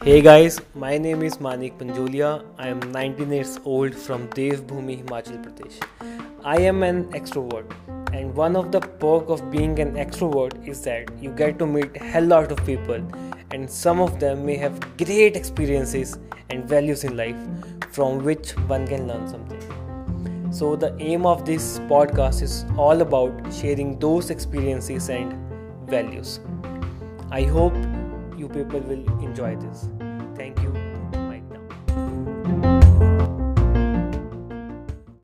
Hey guys, my name is Manik Panjolia. I am 19 years old from Devbhoomi, Himachal Pradesh. I am an extrovert, and one of the perk of being an extrovert is that you get to meet hell lot of people, and some of them may have great experiences and values in life from which one can learn something. So the aim of this podcast is all about sharing those experiences and values. I hope you people will enjoy this.